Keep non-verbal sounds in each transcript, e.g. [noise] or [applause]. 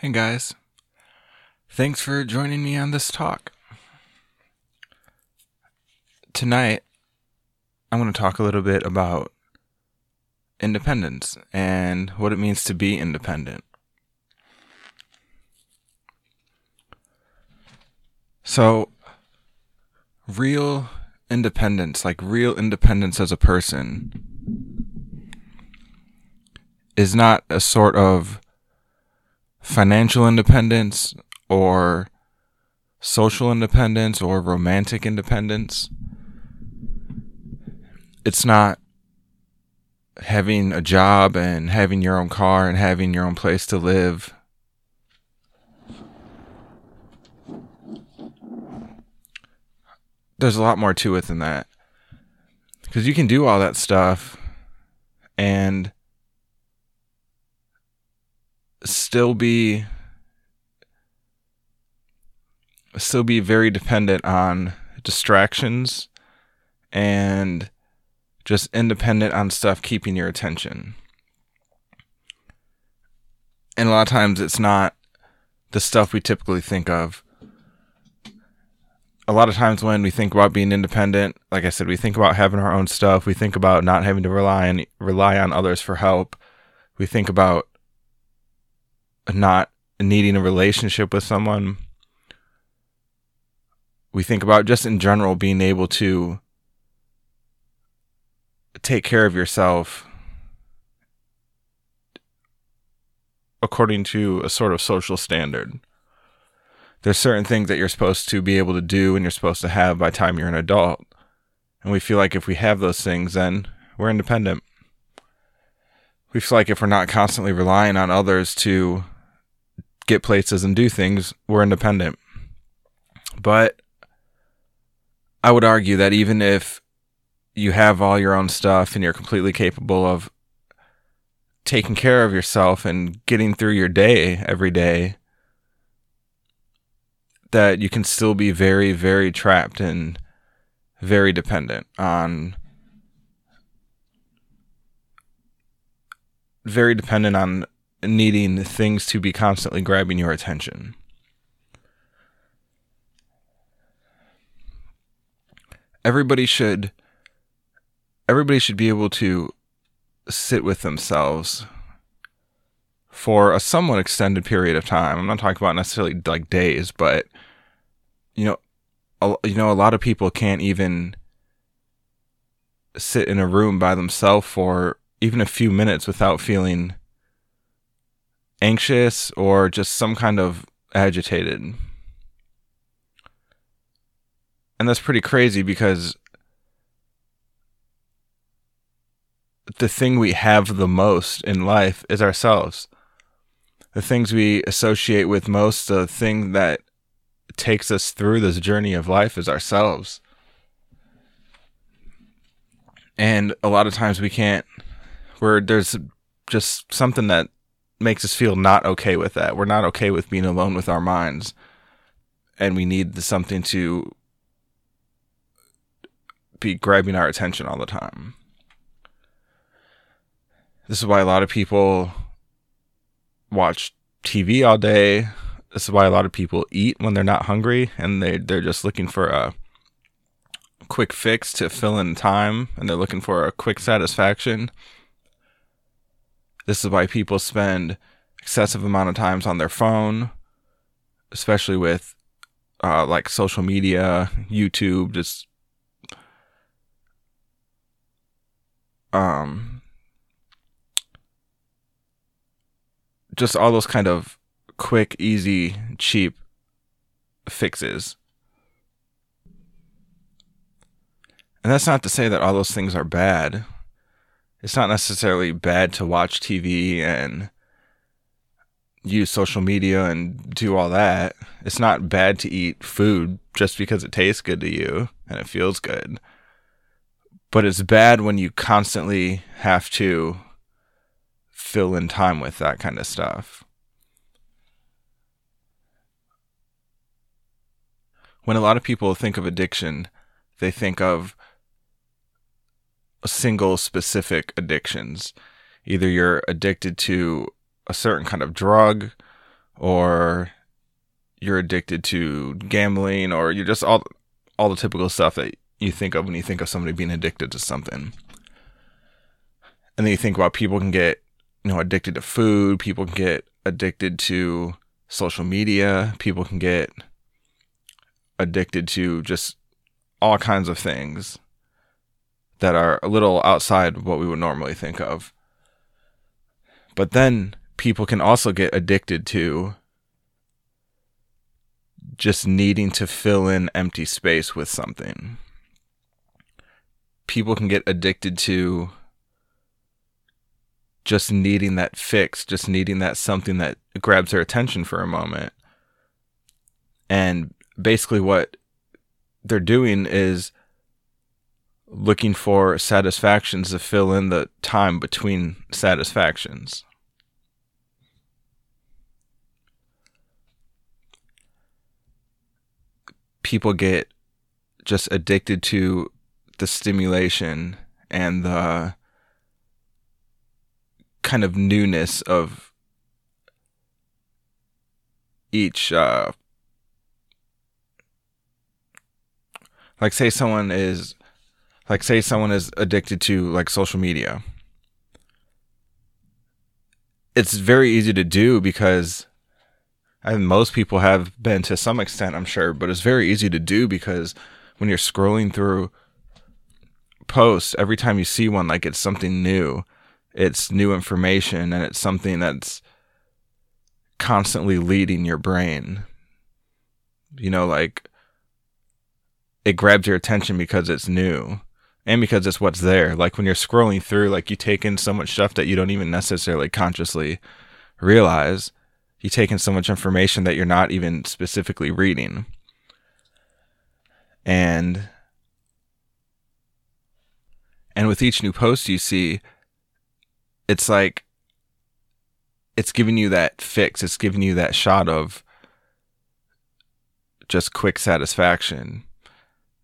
Hey guys, thanks for joining me on this talk. Tonight, I'm going to talk a little bit about independence and what it means to be independent. So, real independence, like real independence as a person, is not a sort of financial independence or social independence or romantic independence. It's not having a job and having your own car and having your own place to live. There's a lot more to it than that. Because you can do all that stuff and still be still be very dependent on distractions and just independent on stuff keeping your attention. And a lot of times it's not the stuff we typically think of. A lot of times when we think about being independent, like I said, we think about having our own stuff. We think about not having to rely on rely on others for help. We think about not needing a relationship with someone. We think about just in general being able to take care of yourself according to a sort of social standard. There's certain things that you're supposed to be able to do and you're supposed to have by time you're an adult. And we feel like if we have those things, then we're independent. We feel like if we're not constantly relying on others to get places and do things, we're independent. But I would argue that even if you have all your own stuff and you're completely capable of taking care of yourself and getting through your day every day, that you can still be very, very trapped and very dependent on very dependent on needing things to be constantly grabbing your attention. Everybody should everybody should be able to sit with themselves for a somewhat extended period of time. I'm not talking about necessarily like days, but you know, a, you know, a lot of people can't even sit in a room by themselves for even a few minutes without feeling anxious or just some kind of agitated. And that's pretty crazy because the thing we have the most in life is ourselves. The things we associate with most, the thing that takes us through this journey of life is ourselves. And a lot of times we can't, where there's just something that makes us feel not okay with that. We're not okay with being alone with our minds. And we need something to be grabbing our attention all the time. This is why a lot of people watch TV all day. This is why a lot of people eat when they're not hungry and they they're just looking for a quick fix to fill in time and they're looking for a quick satisfaction. This is why people spend excessive amount of times on their phone, especially with uh, like social media, YouTube, just um, just all those kind of quick, easy, cheap fixes. And that's not to say that all those things are bad it's not necessarily bad to watch TV and use social media and do all that. It's not bad to eat food just because it tastes good to you and it feels good. But it's bad when you constantly have to fill in time with that kind of stuff. When a lot of people think of addiction, they think of single specific addictions. Either you're addicted to a certain kind of drug, or you're addicted to gambling or you're just all all the typical stuff that you think of when you think of somebody being addicted to something. And then you think about people can get, you know, addicted to food, people can get addicted to social media, people can get addicted to just all kinds of things that are a little outside what we would normally think of. But then people can also get addicted to just needing to fill in empty space with something. People can get addicted to just needing that fix, just needing that something that grabs their attention for a moment. And basically, what they're doing is looking for satisfactions to fill in the time between satisfactions. People get just addicted to the stimulation and the kind of newness of each uh like say someone is like say someone is addicted to like social media. It's very easy to do because think most people have been to some extent, I'm sure, but it's very easy to do because when you're scrolling through posts, every time you see one, like it's something new, it's new information, and it's something that's constantly leading your brain. You know, like it grabs your attention because it's new and because it's what's there. Like when you're scrolling through, like you take in so much stuff that you don't even necessarily consciously realize. You take in so much information that you're not even specifically reading. And and with each new post you see, it's like it's giving you that fix. It's giving you that shot of just quick satisfaction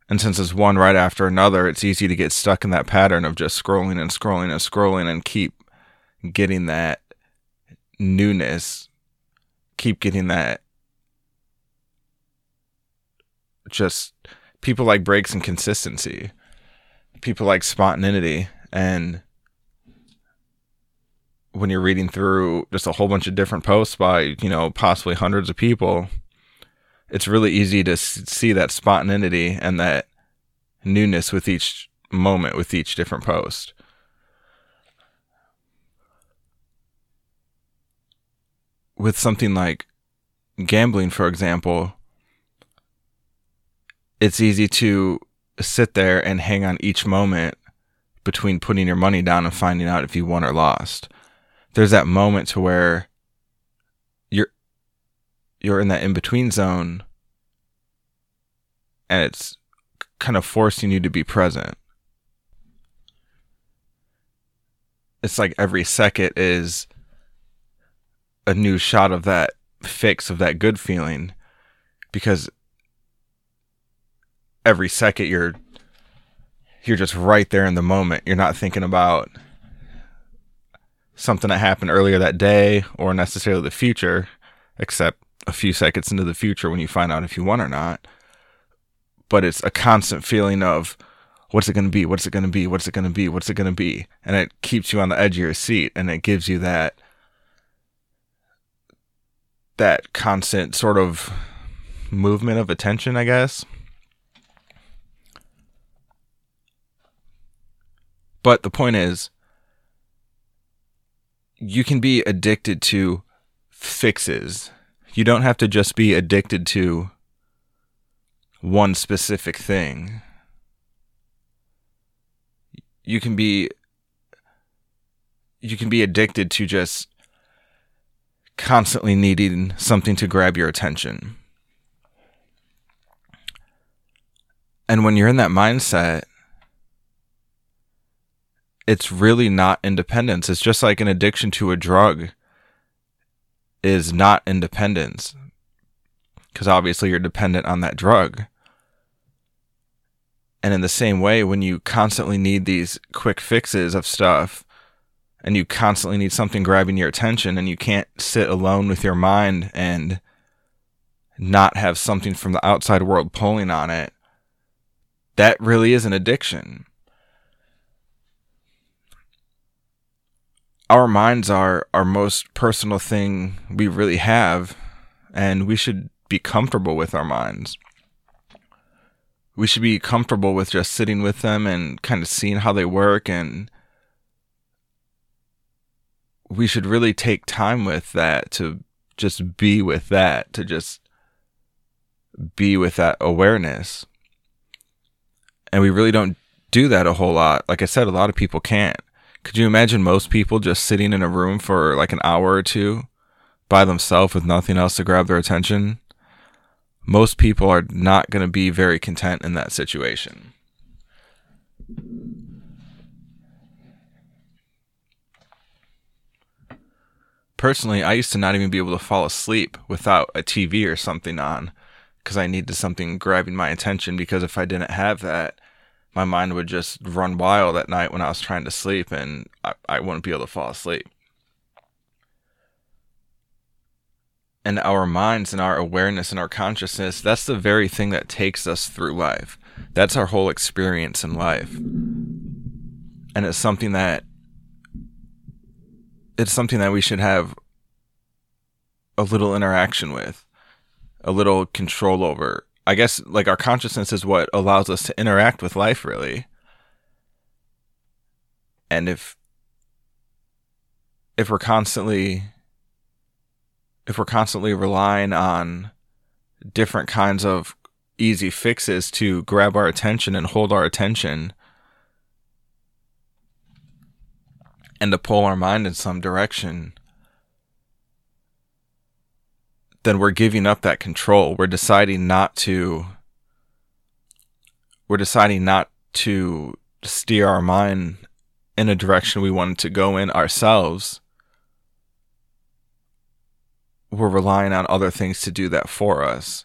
and since it's one right after another, it's easy to get stuck in that pattern of just scrolling and scrolling and scrolling and keep getting that newness, keep getting that just people like breaks and consistency. People like spontaneity and when you're reading through just a whole bunch of different posts by, you know, possibly hundreds of people, it's really easy to see that spontaneity and that newness with each moment with each different post. With something like gambling, for example, it's easy to sit there and hang on each moment between putting your money down and finding out if you won or lost. There's that moment to where you're in that in between zone and it's kind of forcing you to be present. It's like every second is a new shot of that fix of that good feeling because every second you're you're just right there in the moment. You're not thinking about something that happened earlier that day or necessarily the future, except a few seconds into the future when you find out if you won or not. But it's a constant feeling of what's it going to be? What's it going to be? What's it going to be? What's it going to be? And it keeps you on the edge of your seat and it gives you that that constant sort of movement of attention, I guess. But the point is, you can be addicted to fixes you don't have to just be addicted to one specific thing. You can be you can be addicted to just constantly needing something to grab your attention. And when you're in that mindset, it's really not independence. It's just like an addiction to a drug is not independence because obviously you're dependent on that drug. And in the same way, when you constantly need these quick fixes of stuff and you constantly need something grabbing your attention and you can't sit alone with your mind and not have something from the outside world pulling on it, that really is an addiction. Our minds are our most personal thing we really have, and we should be comfortable with our minds. We should be comfortable with just sitting with them and kind of seeing how they work and we should really take time with that to just be with that, to just be with that awareness. And we really don't do that a whole lot. Like I said, a lot of people can't. Could you imagine most people just sitting in a room for like an hour or two by themselves with nothing else to grab their attention? Most people are not going to be very content in that situation. Personally, I used to not even be able to fall asleep without a TV or something on because I needed something grabbing my attention. Because if I didn't have that, my mind would just run wild at night when I was trying to sleep and I, I wouldn't be able to fall asleep. And our minds and our awareness and our consciousness, that's the very thing that takes us through life. That's our whole experience in life. And it's something that it's something that we should have a little interaction with, a little control over. I guess like our consciousness is what allows us to interact with life really. And if if we're constantly if we're constantly relying on different kinds of easy fixes to grab our attention and hold our attention and to pull our mind in some direction, then we're giving up that control. We're deciding not to, we're deciding not to steer our mind in a direction we wanted to go in ourselves. We're relying on other things to do that for us.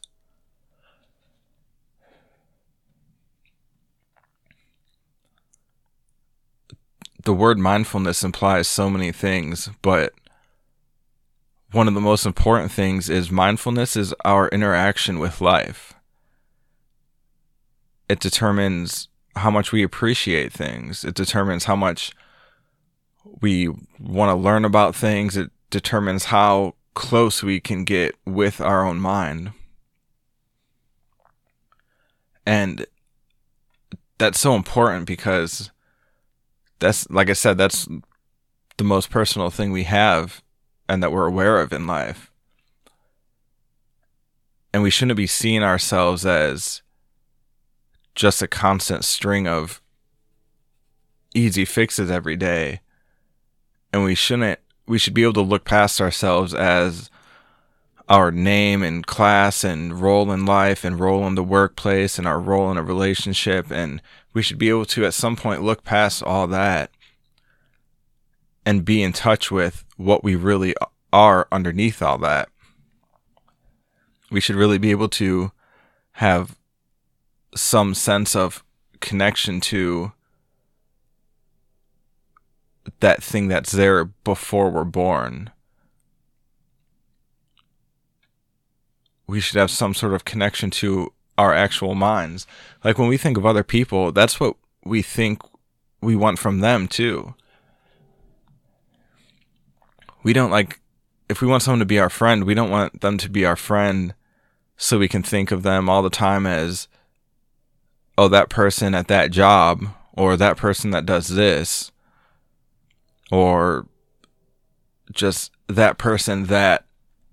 the word mindfulness implies so many things, but one of the most important things is mindfulness is our interaction with life. It determines how much we appreciate things. It determines how much we want to learn about things. It determines how close we can get with our own mind. And that's so important because that's like I said, that's the most personal thing we have and that we're aware of in life. And we shouldn't be seeing ourselves as just a constant string of easy fixes every day. And we shouldn't we should be able to look past ourselves as our name and class and role in life and role in the workplace and our role in a relationship and we should be able to at some point look past all that and be in touch with what we really are underneath all that. We should really be able to have some sense of connection to that thing that's there before we're born. We should have some sort of connection to our actual minds. Like when we think of other people, that's what we think we want from them too. We don't like, if we want someone to be our friend, we don't want them to be our friend so we can think of them all the time as, oh, that person at that job, or that person that does this, or just that person that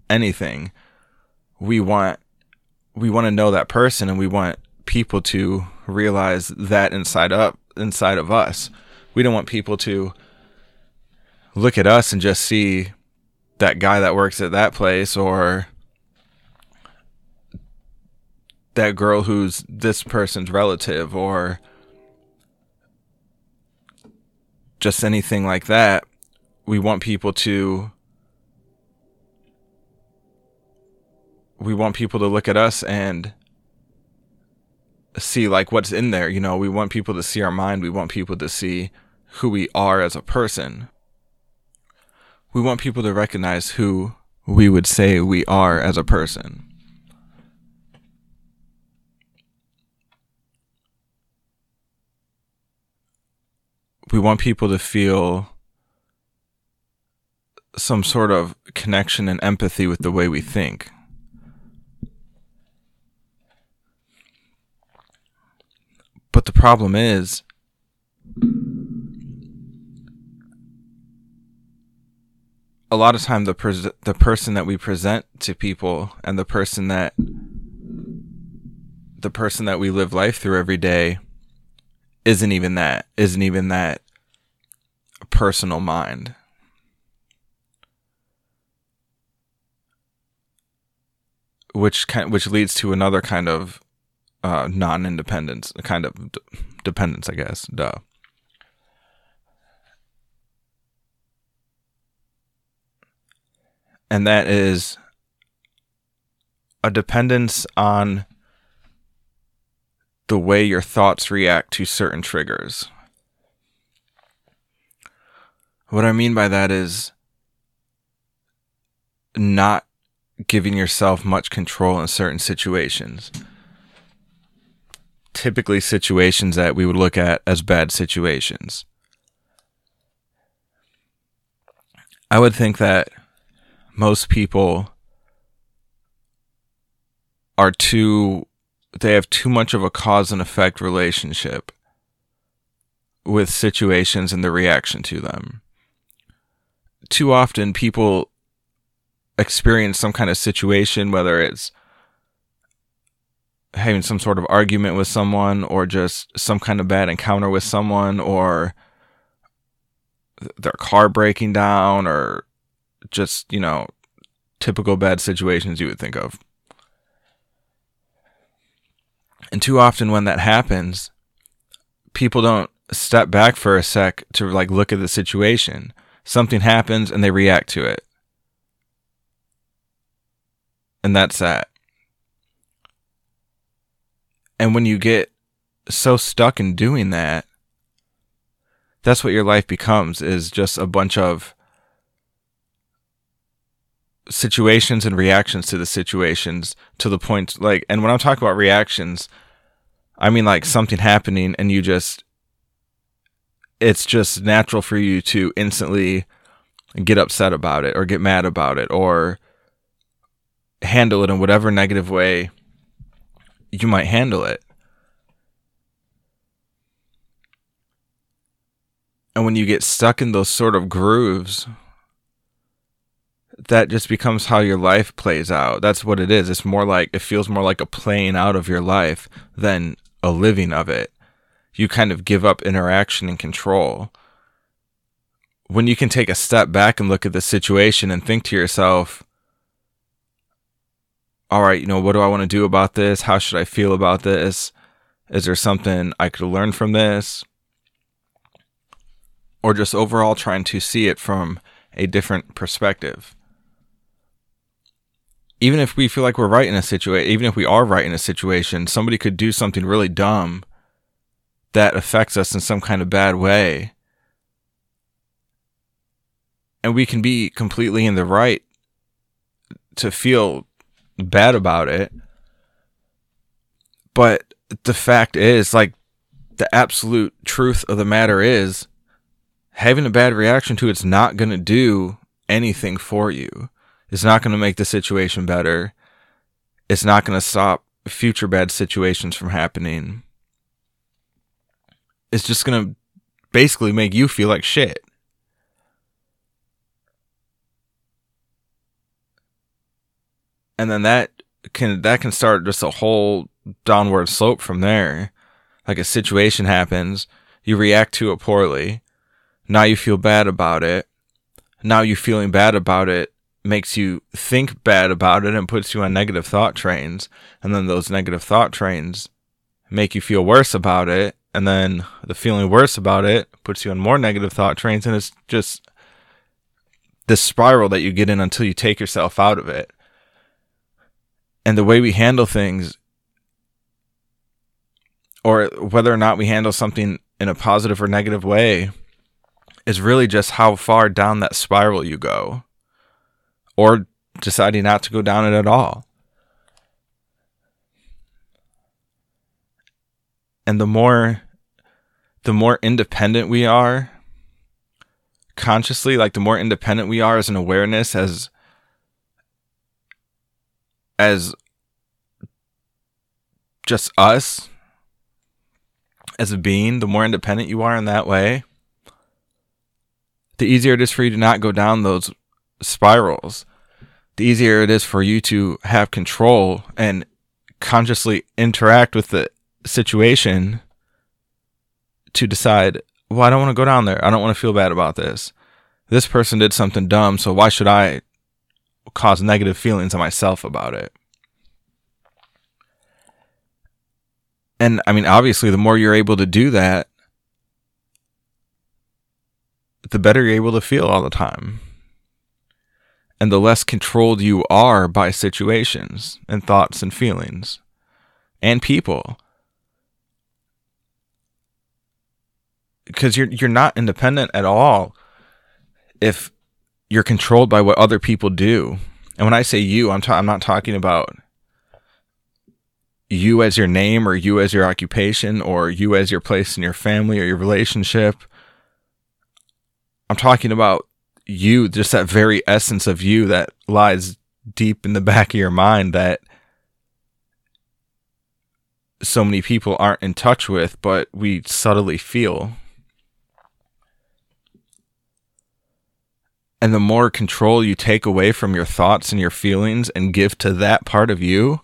anything. We want we want to know that person and we want people to realize that inside up inside of us. We don't want people to look at us and just see that guy that works at that place or that girl who's this person's relative or just anything like that. We want people to we want people to look at us and see like what's in there. You know, we want people to see our mind. We want people to see who we are as a person. We want people to recognize who we would say we are as a person. We want people to feel some sort of connection and empathy with the way we think. But the problem is, a lot of time the pres- the person that we present to people and the person that the person that we live life through every day isn't even that isn't even that personal mind. Which kind which leads to another kind of uh, non-independence kind of d- dependence i guess duh and that is a dependence on the way your thoughts react to certain triggers. What I mean by that is not giving yourself much control in certain situations. Typically, situations that we would look at as bad situations. I would think that most people are too they have too much of a cause and effect relationship with situations and the reaction to them. Too often people experience some kind of situation, whether it's having some sort of argument with someone or just some kind of bad encounter with someone or their car breaking down or just, you know, typical bad situations you would think of. And too often when that happens, people don't step back for a sec to like look at the situation. Something happens and they react to it. And that's that. And when you get so stuck in doing that, that's what your life becomes is just a bunch of situations and reactions to the situations to the point like and when I'm talking about reactions I mean like something happening and you just it's just natural for you to instantly get upset about it or get mad about it or handle it in whatever negative way you might handle it. And when you get stuck in those sort of grooves that just becomes how your life plays out. That's what it is. It's more like it feels more like a playing out of your life than a living of it. You kind of give up interaction and control. When you can take a step back and look at the situation and think to yourself, all right, you know, what do I want to do about this? How should I feel about this? Is there something I could learn from this? Or just overall trying to see it from a different perspective even if we feel like we're right in a situation, even if we are right in a situation, somebody could do something really dumb that affects us in some kind of bad way. And we can be completely in the right to feel bad about it. But the fact is, like, the absolute truth of the matter is having a bad reaction to it's not going to do anything for you. It's not going to make the situation better. It's not going to stop future bad situations from happening. It's just going to basically make you feel like shit. And then that can that can start just a whole downward slope from there. Like a situation happens, you react to it poorly. Now you feel bad about it. Now you feeling bad about it makes you think bad about it and puts you on negative thought trains. And then those negative thought trains make you feel worse about it. And then the feeling worse about it puts you on more negative thought trains. And it's just this spiral that you get in until you take yourself out of it. And the way we handle things, or whether or not we handle something in a positive or negative way, is really just how far down that spiral you go or deciding not to go down it at all. And the more the more independent we are consciously, like the more independent we are as an awareness as as just us as a being, the more independent you are in that way, the easier it is for you to not go down those spirals. The easier it is for you to have control and consciously interact with the situation to decide, well, I don't want to go down there. I don't want to feel bad about this. This person did something dumb, so why should I cause negative feelings on myself about it? And I mean, obviously, the more you're able to do that, the better you're able to feel all the time. And the less controlled you are by situations and thoughts and feelings and people. Because you're you're not independent at all if you're controlled by what other people do. And when I say you, I'm ta- I'm not talking about you as your name or you as your occupation or you as your place in your family or your relationship. I'm talking about you, just that very essence of you that lies deep in the [laughs] back of your mind that so many people aren't in touch with, but we subtly feel. And the more control you take away from your thoughts and your feelings and give to that part of you,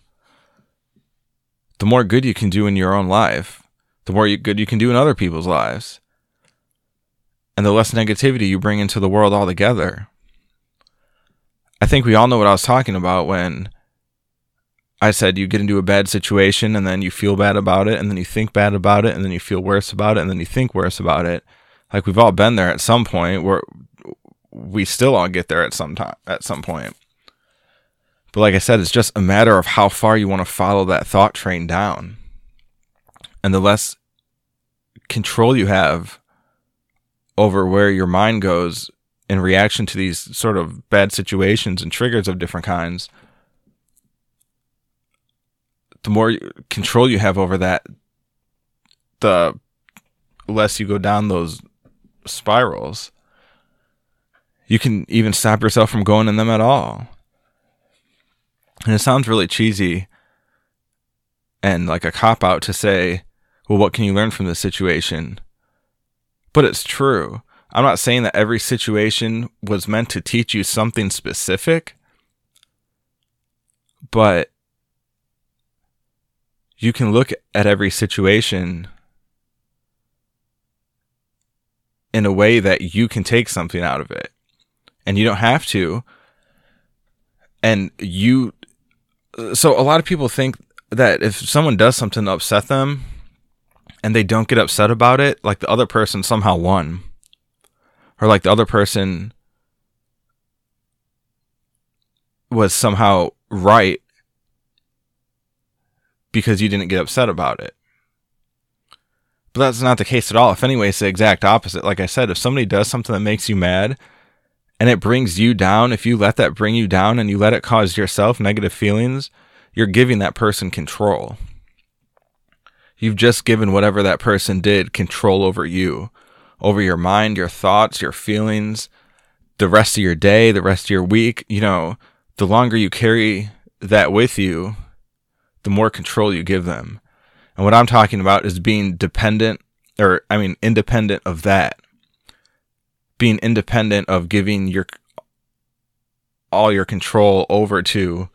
the more good you can do in your own life, the more good you can do in other people's lives, and the less negativity you bring into the world altogether. I think we all know what I was talking about when I said you get into a bad situation and then you feel bad about it, and then you think bad about it, and then you feel worse about it, and then you think worse about it. Like we've all been there at some point where we still all get there at some time at some point. But like I said, it's just a matter of how far you want to follow that thought train down. And the less control you have over where your mind goes in reaction to these sort of bad situations and triggers of different kinds, the more control you have over that, the less you go down those spirals. You can even stop yourself from going in them at all. And it sounds really cheesy and like a cop out to say, well, what can you learn from this situation? But it's true. I'm not saying that every situation was meant to teach you something specific, but you can look at every situation in a way that you can take something out of it. And you don't have to. And you so a lot of people think that if someone does something to upset them and they don't get upset about it, like the other person somehow won. Or like the other person was somehow right because you didn't get upset about it. But that's not the case at all. If anyway, it's the exact opposite. Like I said, if somebody does something that makes you mad and it brings you down, if you let that bring you down and you let it cause yourself negative feelings, you're giving that person control. You've just given whatever that person did control over you, over your mind, your thoughts, your feelings, the rest of your day, the rest of your week. You know, the longer you carry that with you, the more control you give them. And what I'm talking about is being dependent, or I mean, independent of that being independent of giving your all your control over to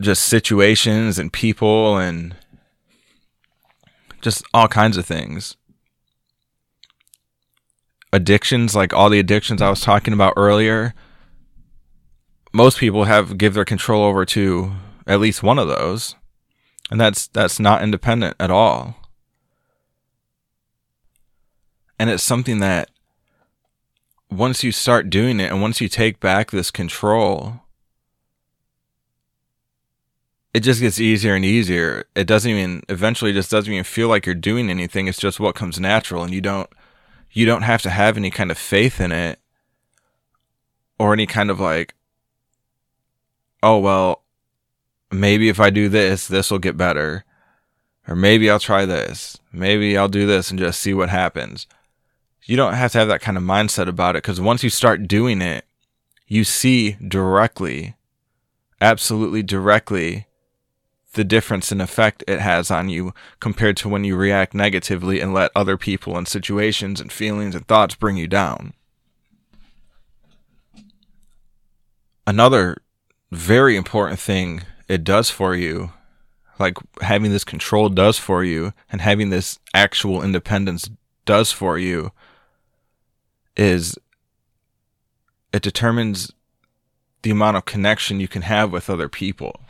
just situations and people and just all kinds of things. Addictions, like all the addictions I was talking about earlier, most people have give their control over to at least one of those. And that's that's not independent at all. And it's something that once you start doing it and once you take back this control, it just gets easier and easier. It doesn't even eventually just doesn't even feel like you're doing anything. It's just what comes natural and you don't you don't have to have any kind of faith in it or any kind of like, oh, well, maybe if I do this, this will get better. Or maybe I'll try this. Maybe I'll do this and just see what happens. You don't have to have that kind of mindset about it because once you start doing it, you see directly, absolutely directly, the difference in effect it has on you compared to when you react negatively and let other people and situations and feelings and thoughts bring you down. Another very important thing it does for you, like having this control does for you, and having this actual independence does for you, is it determines the amount of connection you can have with other people.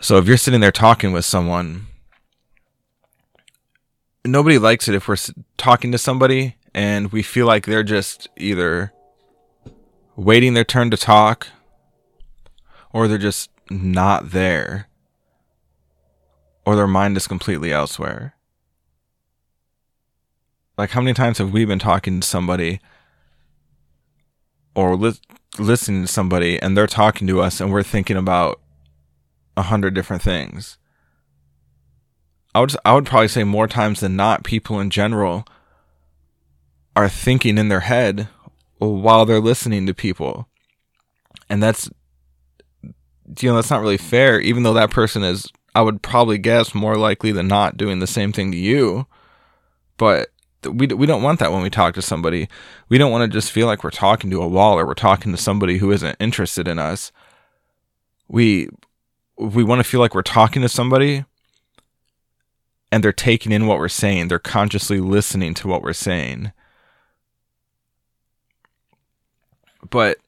So if you're sitting there talking with someone, nobody likes it if we're talking to somebody and we feel like they're just either waiting their turn to talk or they're just not there or their mind is completely elsewhere. Like, how many times have we been talking to somebody or li- listening to somebody and they're talking to us and we're thinking about a hundred different things? I would I would probably say more times than not, people in general are thinking in their head while they're listening to people, and that's you know that's not really fair. Even though that person is, I would probably guess more likely than not doing the same thing to you, but we we don't want that when we talk to somebody. We don't want to just feel like we're talking to a wall or we're talking to somebody who isn't interested in us. We we want to feel like we're talking to somebody and they're taking in what we're saying. They're consciously listening to what we're saying. But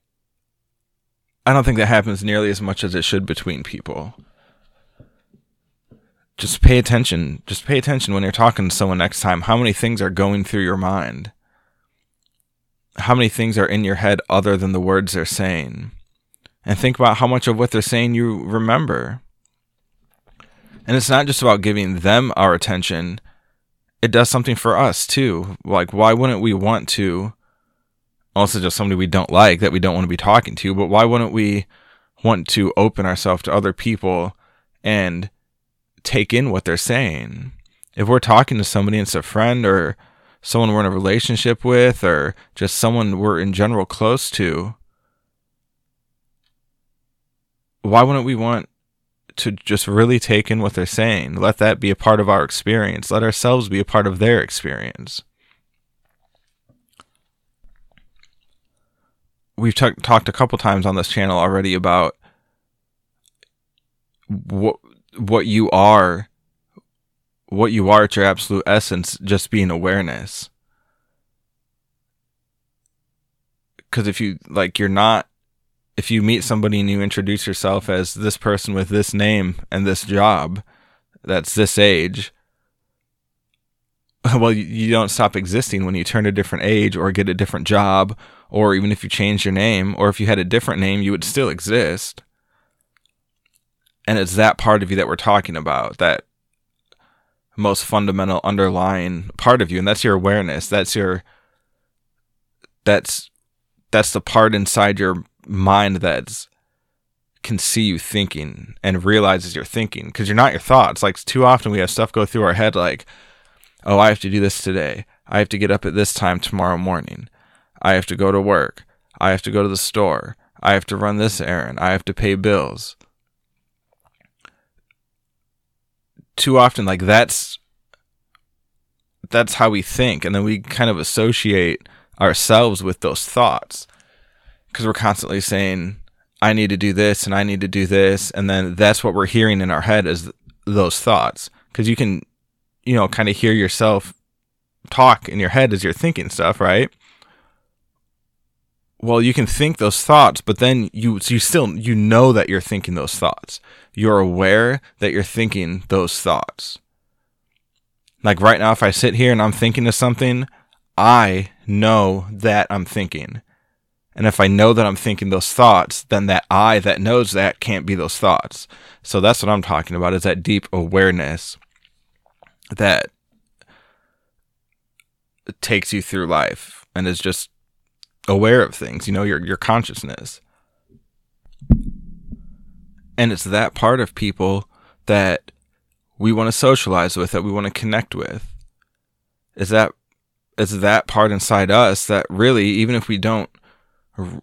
I don't think that happens nearly as much as it should between people just pay attention. Just pay attention when you're talking to someone next time. How many things are going through your mind? How many things are in your head other than the words they're saying? And think about how much of what they're saying you remember. And it's not just about giving them our attention, it does something for us too. Like, why wouldn't we want to? Also, just somebody we don't like that we don't want to be talking to, but why wouldn't we want to open ourselves to other people and take in what they're saying. If we're talking to somebody and it's a friend or someone we're in a relationship with or just someone we're in general close to, why wouldn't we want to just really take in what they're saying? Let that be a part of our experience. Let ourselves be a part of their experience. We've t- talked a couple times on this channel already about what what you are what you are at your absolute essence just being awareness because if you like you're not if you meet somebody and you introduce yourself as this person with this name and this job that's this age [laughs] well you don't stop existing when you turn a different age or get a different job or even if you change your name or if you had a different name you would still exist and it's that part of you that we're talking about, that most fundamental underlying part of you. And that's your awareness. That's your, that's, that's the part inside your mind that can see you thinking and realizes you're thinking because you're not your thoughts. Like too often we have stuff go through our head like, oh, I have to do this today. I have to get up at this time tomorrow morning. I have to go to work. I have to go to the store. I have to run this errand. I have to pay bills. too often like that's that's how we think and then we kind of associate ourselves with those thoughts because we're constantly saying i need to do this and i need to do this and then that's what we're hearing in our head is those thoughts because you can you know kind of hear yourself talk in your head as you're thinking stuff right? Well you can think those thoughts but then you you still you know that you're thinking those thoughts. You're aware that you're thinking those thoughts. Like right now if i sit here and i'm thinking of something i know that i'm thinking and if i know that i'm thinking those thoughts then that i that knows that can't be those thoughts so that's what i'm talking about is that deep awareness that takes you through life and is just aware of things, you know, your your consciousness. And it's that part of people that we want to socialize with, that we want to connect with. Is that is that part inside us that really, even if we don't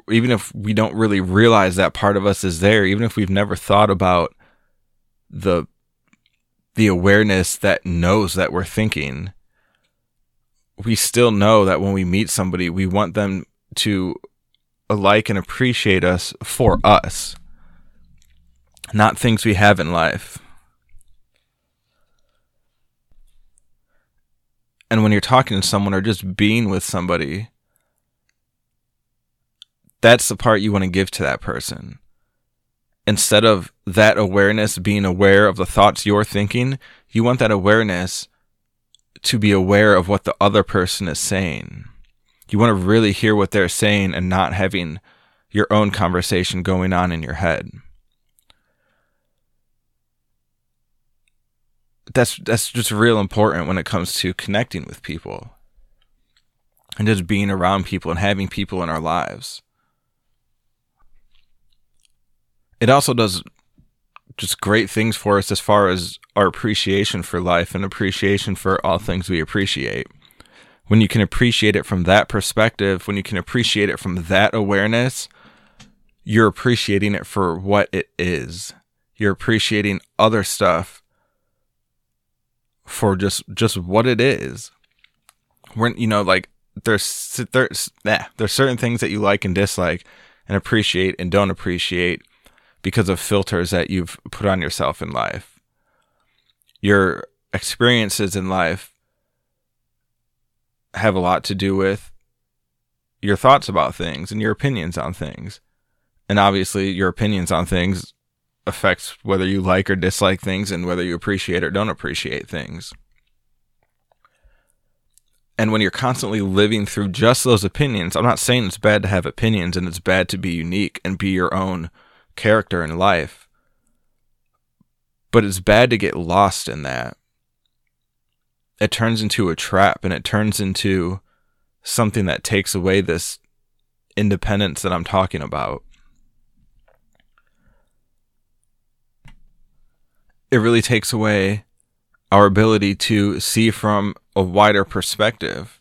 even if we don't really realize that part of us is there, even if we've never thought about the the awareness that knows that we're thinking, we still know that when we meet somebody, we want them to like and appreciate us for us, not things we have in life. And when you're talking to someone or just being with somebody, that's the part you want to give to that person. Instead of that awareness being aware of the thoughts you're thinking, you want that awareness to be aware of what the other person is saying. You want to really hear what they're saying and not having your own conversation going on in your head. That's that's just real important when it comes to connecting with people and just being around people and having people in our lives. It also does just great things for us as far as our appreciation for life and appreciation for all things we appreciate. When you can appreciate it from that perspective, when you can appreciate it from that awareness, you're appreciating it for what it is. You're appreciating other stuff for just just what it is. When you know, like there's there's there's certain things that you like and dislike and appreciate and don't appreciate because of filters that you've put on yourself in life. Your experiences in life have a lot to do with your thoughts about things and your opinions on things. And obviously, your opinions on things affects whether you like or dislike things and whether you appreciate or don't appreciate things. And when you're constantly living through just those opinions, I'm not saying it's bad to have opinions and it's bad to be unique and be your own character in life. But it's bad to get lost in that. It turns into a trap and it turns into something that takes away this independence that I'm talking about. It really takes away our ability to see from a wider perspective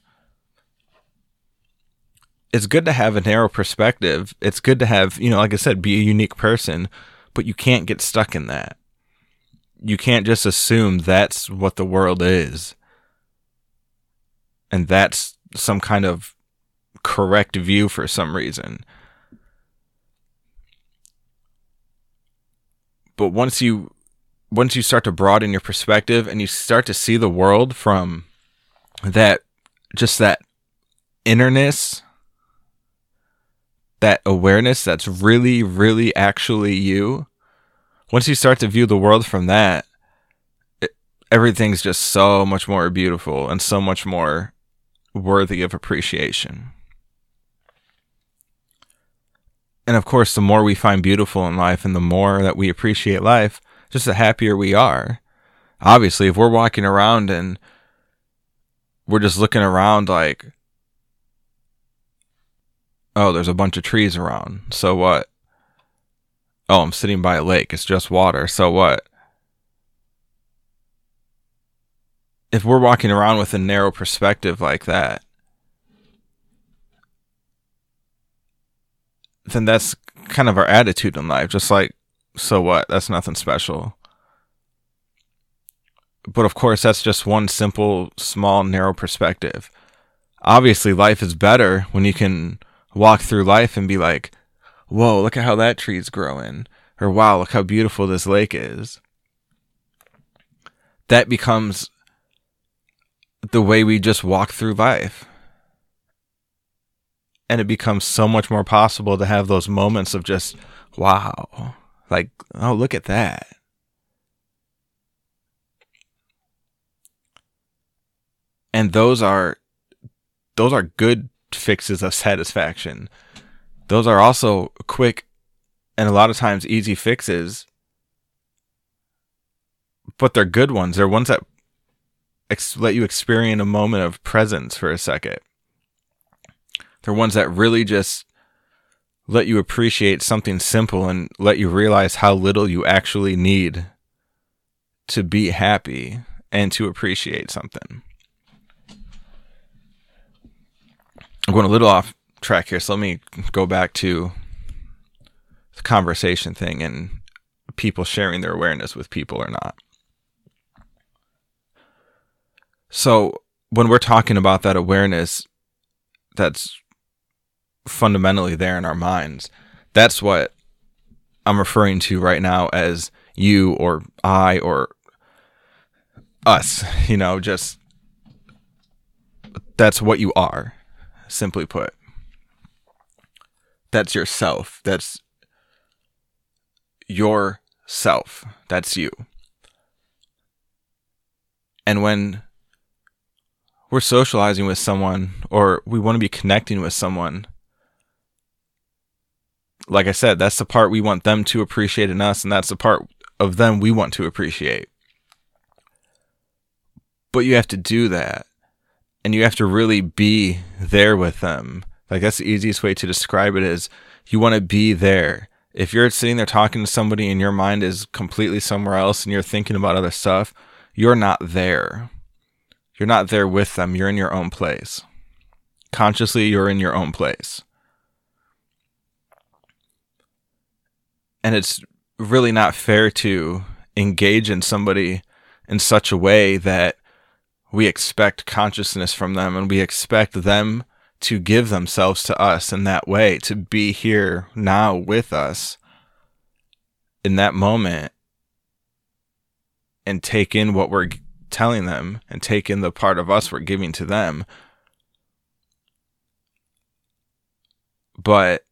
it's good to have a narrow perspective. It's good to have, you know, like I said, be a unique person, but you can't get stuck in that. You can't just assume that's what the world is. And that's some kind of correct view for some reason. But once you once you start to broaden your perspective and you start to see the world from that just that innerness that awareness that's really, really actually you, once you start to view the world from that, it, everything's just so much more beautiful and so much more worthy of appreciation. And of course, the more we find beautiful in life and the more that we appreciate life, just the happier we are. Obviously, if we're walking around and we're just looking around like, Oh, there's a bunch of trees around. So what? Oh, I'm sitting by a lake. It's just water. So what? If we're walking around with a narrow perspective like that, then that's kind of our attitude in life. Just like, so what? That's nothing special. But of course, that's just one simple, small, narrow perspective. Obviously, life is better when you can walk through life and be like, whoa, look at how that tree's growing. Or wow, look how beautiful this lake is. That becomes the way we just walk through life. And it becomes so much more possible to have those moments of just, wow, like, oh, look at that. And those are, those are good fixes of satisfaction. Those are also quick and a lot of times easy fixes, but they're good ones. They're ones that ex- let you experience a moment of presence for a second. They're ones that really just let you appreciate something simple and let you realize how little you actually need to be happy and to appreciate something. I'm going a little off track here, so let me go back to the conversation thing and people sharing their awareness with people or not. So, when we're talking about that awareness that's fundamentally there in our minds, that's what I'm referring to right now as you or I or us, you know, just that's what you are, simply put. That's yourself. That's your self. That's you. And when we're socializing with someone or we want to be connecting with someone, like I said, that's the part we want them to appreciate in us, and that's the part of them we want to appreciate. But you have to do that, and you have to really be there with them. Like, that's the easiest way to describe it is you want to be there if you're sitting there talking to somebody and your mind is completely somewhere else and you're thinking about other stuff, you're not there. You're not there with them. You're in your own place. Consciously, you're in your own place. And it's really not fair to engage in somebody in such a way that we expect consciousness from them and we expect them to give themselves to us in that way, to be here now with us in that moment and take in what we're telling them and take in the part of us we're giving to them. But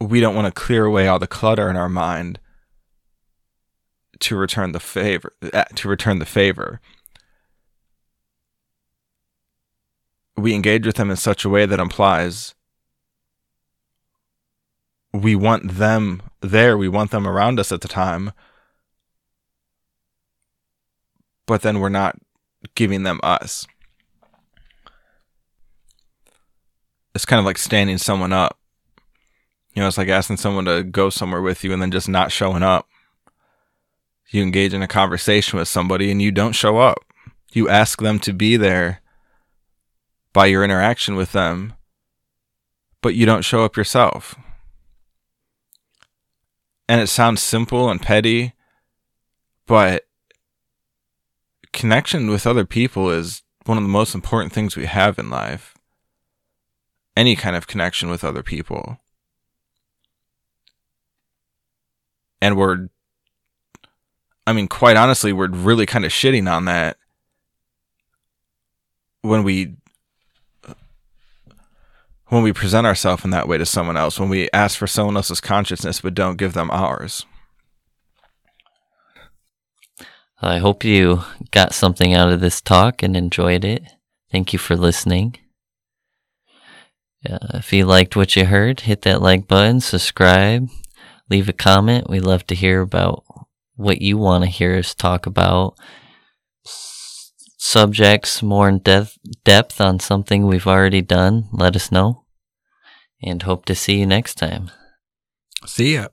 we don't want to clear away all the clutter in our mind to return the favor uh, to return the favor we engage with them in such a way that implies we want them there, we want them around us at the time, but then we're not giving them us. It's kind of like standing someone up. You know, it's like asking someone to go somewhere with you and then just not showing up. You engage in a conversation with somebody and you don't show up. You ask them to be there by your interaction with them, but you don't show up yourself. And it sounds simple and petty, but connection with other people is one of the most important things we have in life. Any kind of connection with other people. And we're, I mean, quite honestly, we're really kind of shitting on that when we when we present ourselves in that way to someone else, when we ask for someone else's consciousness but don't give them ours. I hope you got something out of this talk and enjoyed it. Thank you for listening. Uh, if you liked what you heard, hit that like button, subscribe, leave a comment. We love to hear about what you want to hear us talk about subjects more in depth, depth on something we've already done, let us know. And hope to see you next time. See ya.